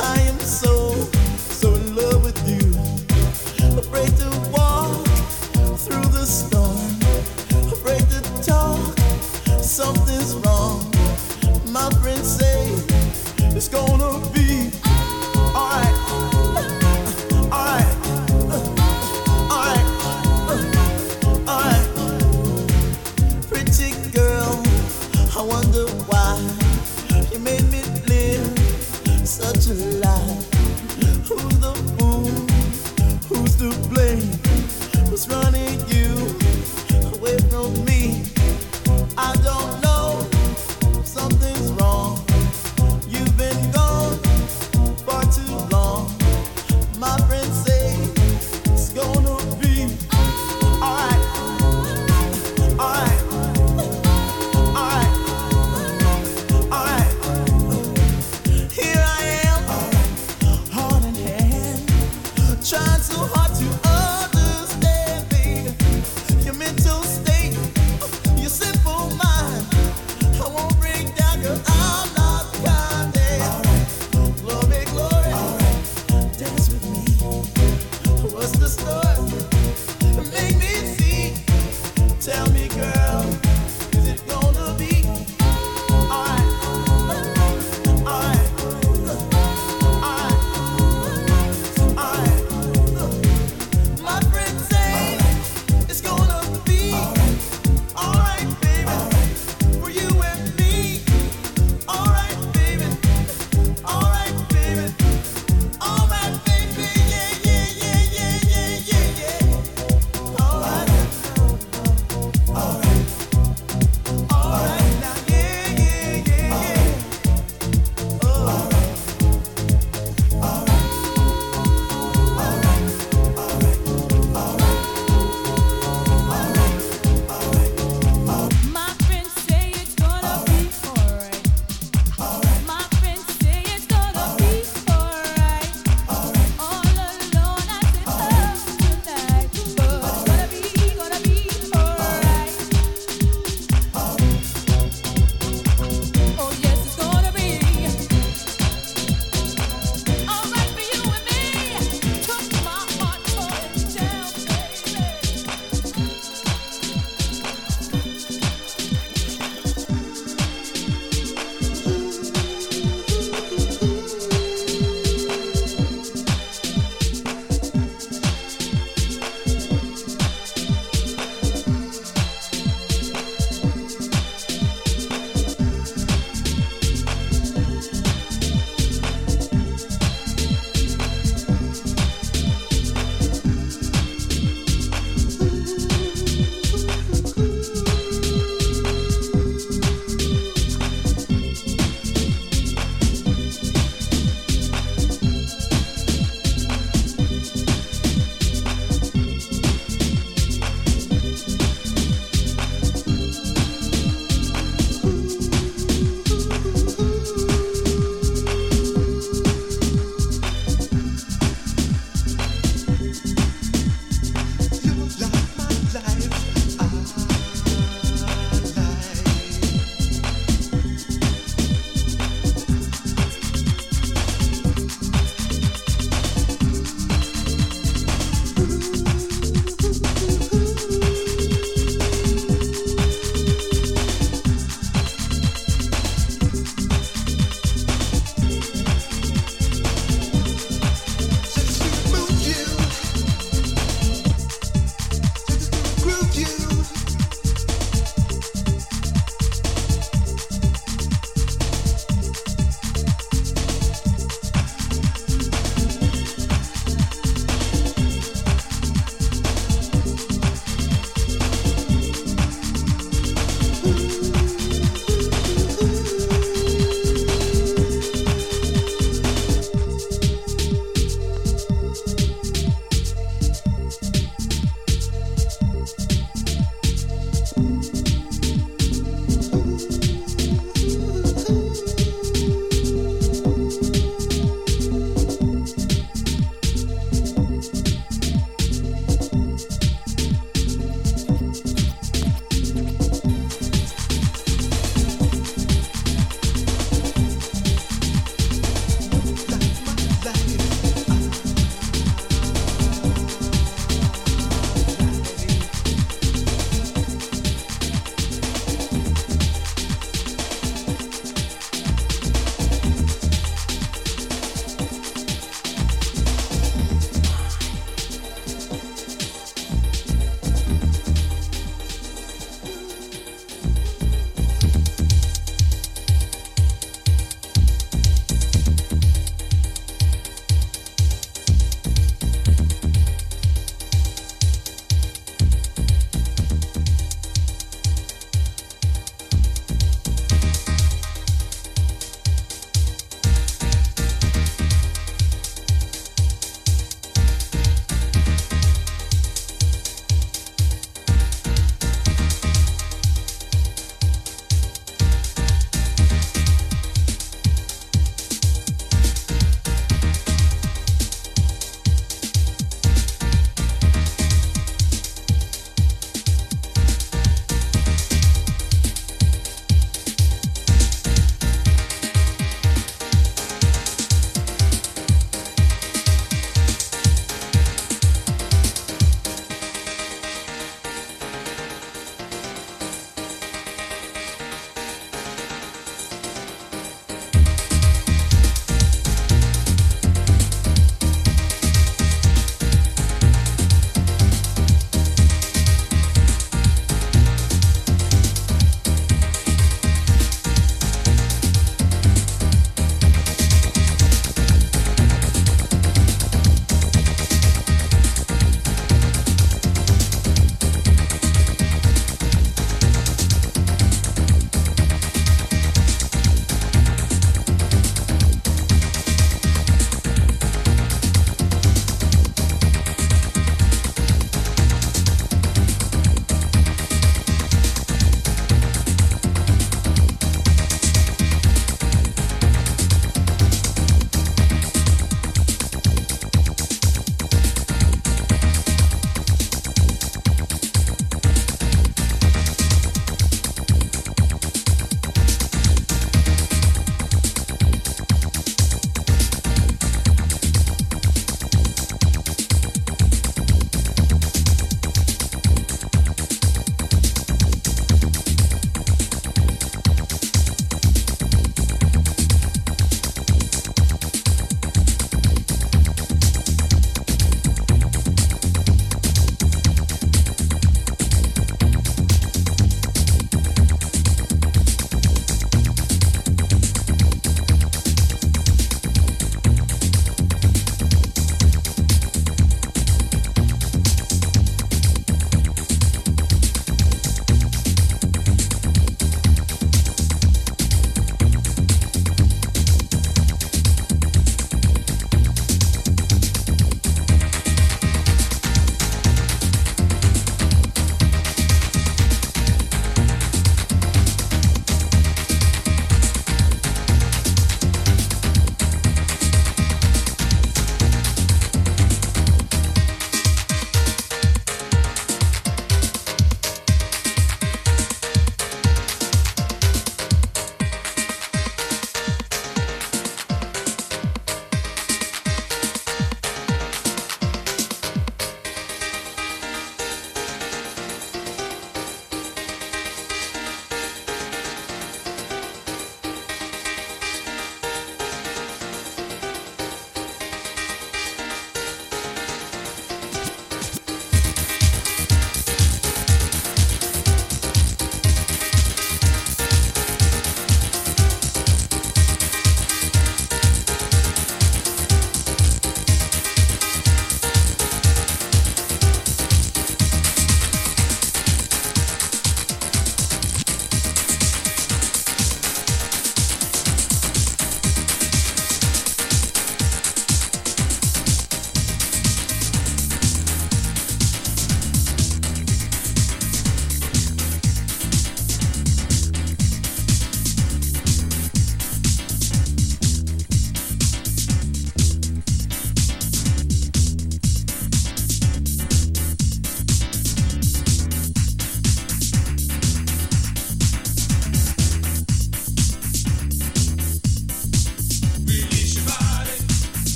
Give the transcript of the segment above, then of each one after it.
I am,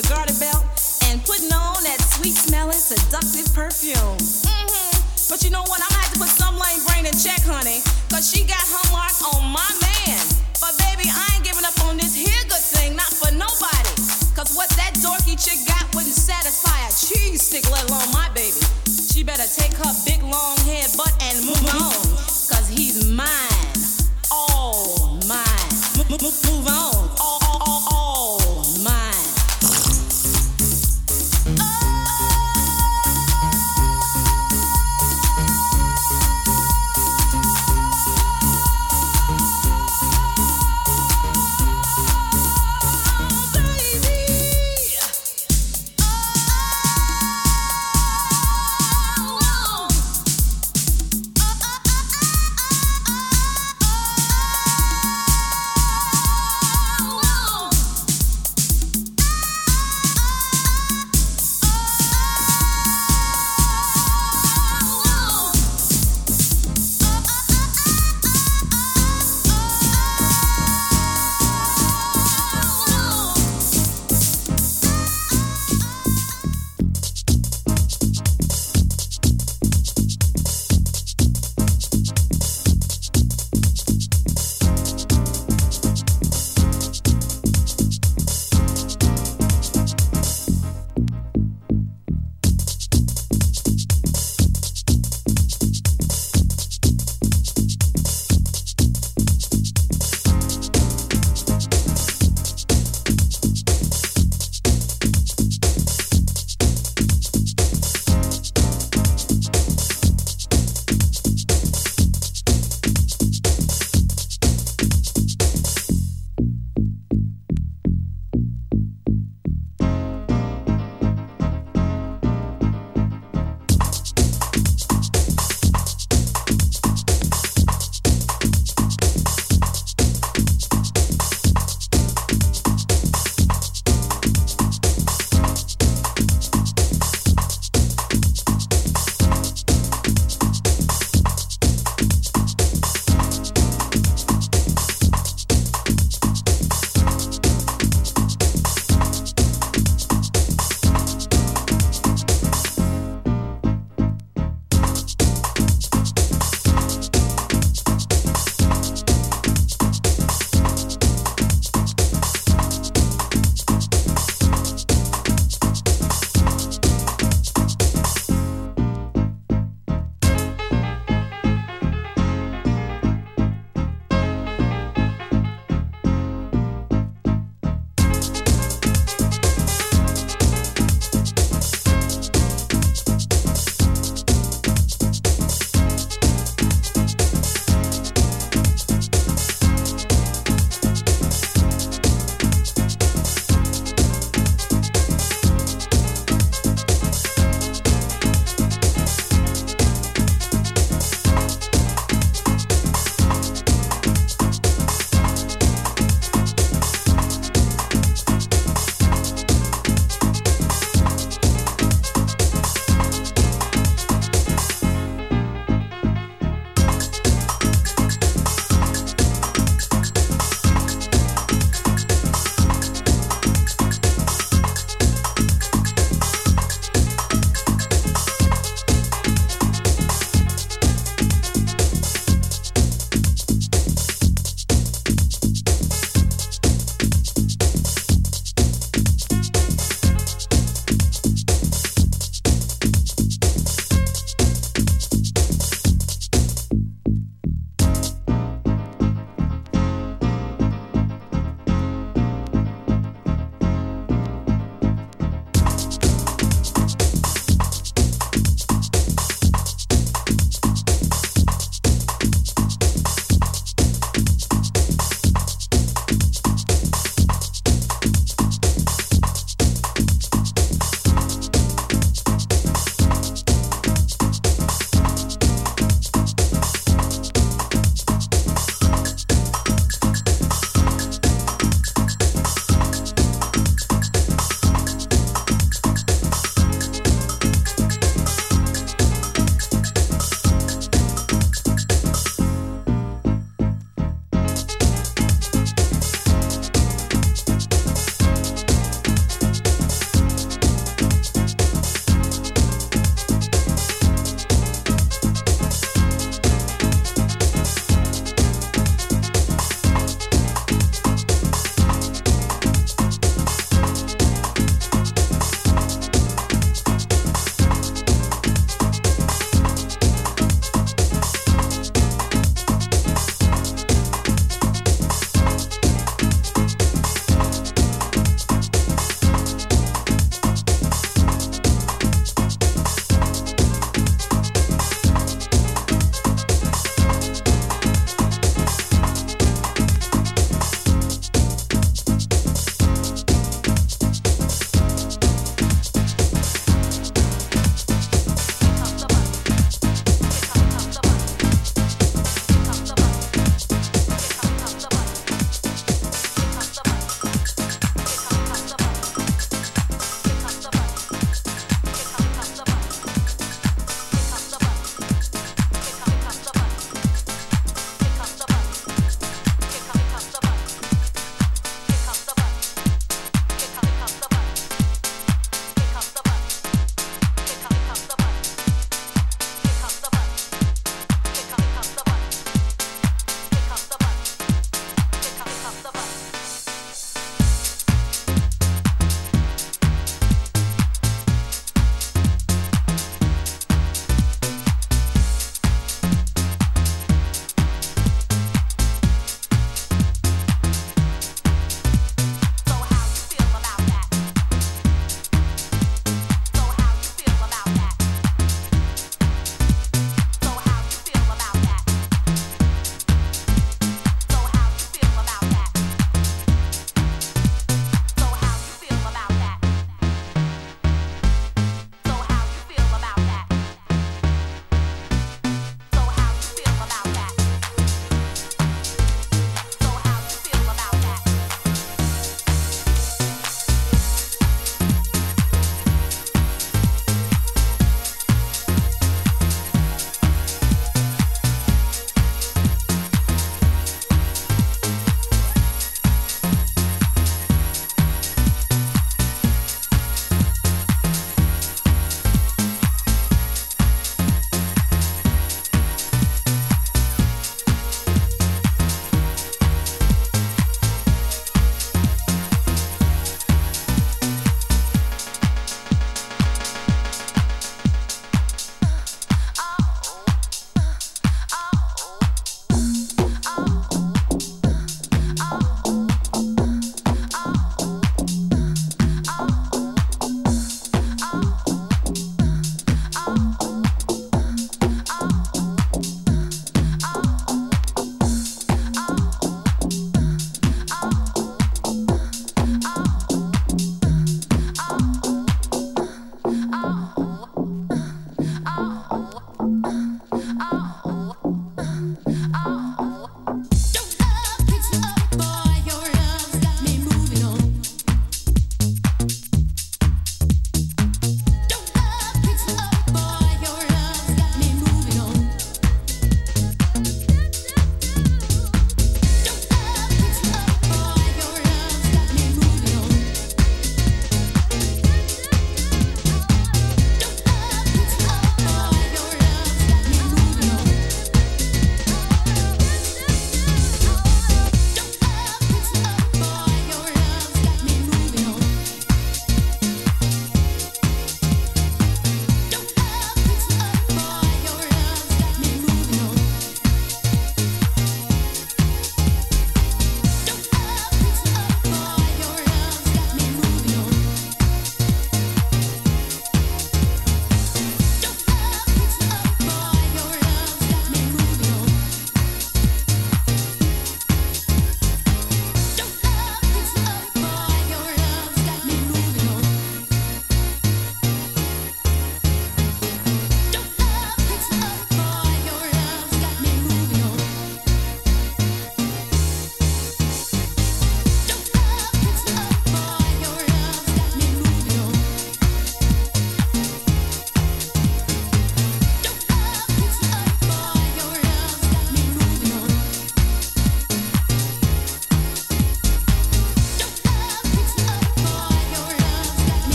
the garter belt, and putting on that sweet smelling, seductive perfume. Mm-hmm. But you know what? I'm gonna have to put some lame brain in check, honey, because she got her mark on my.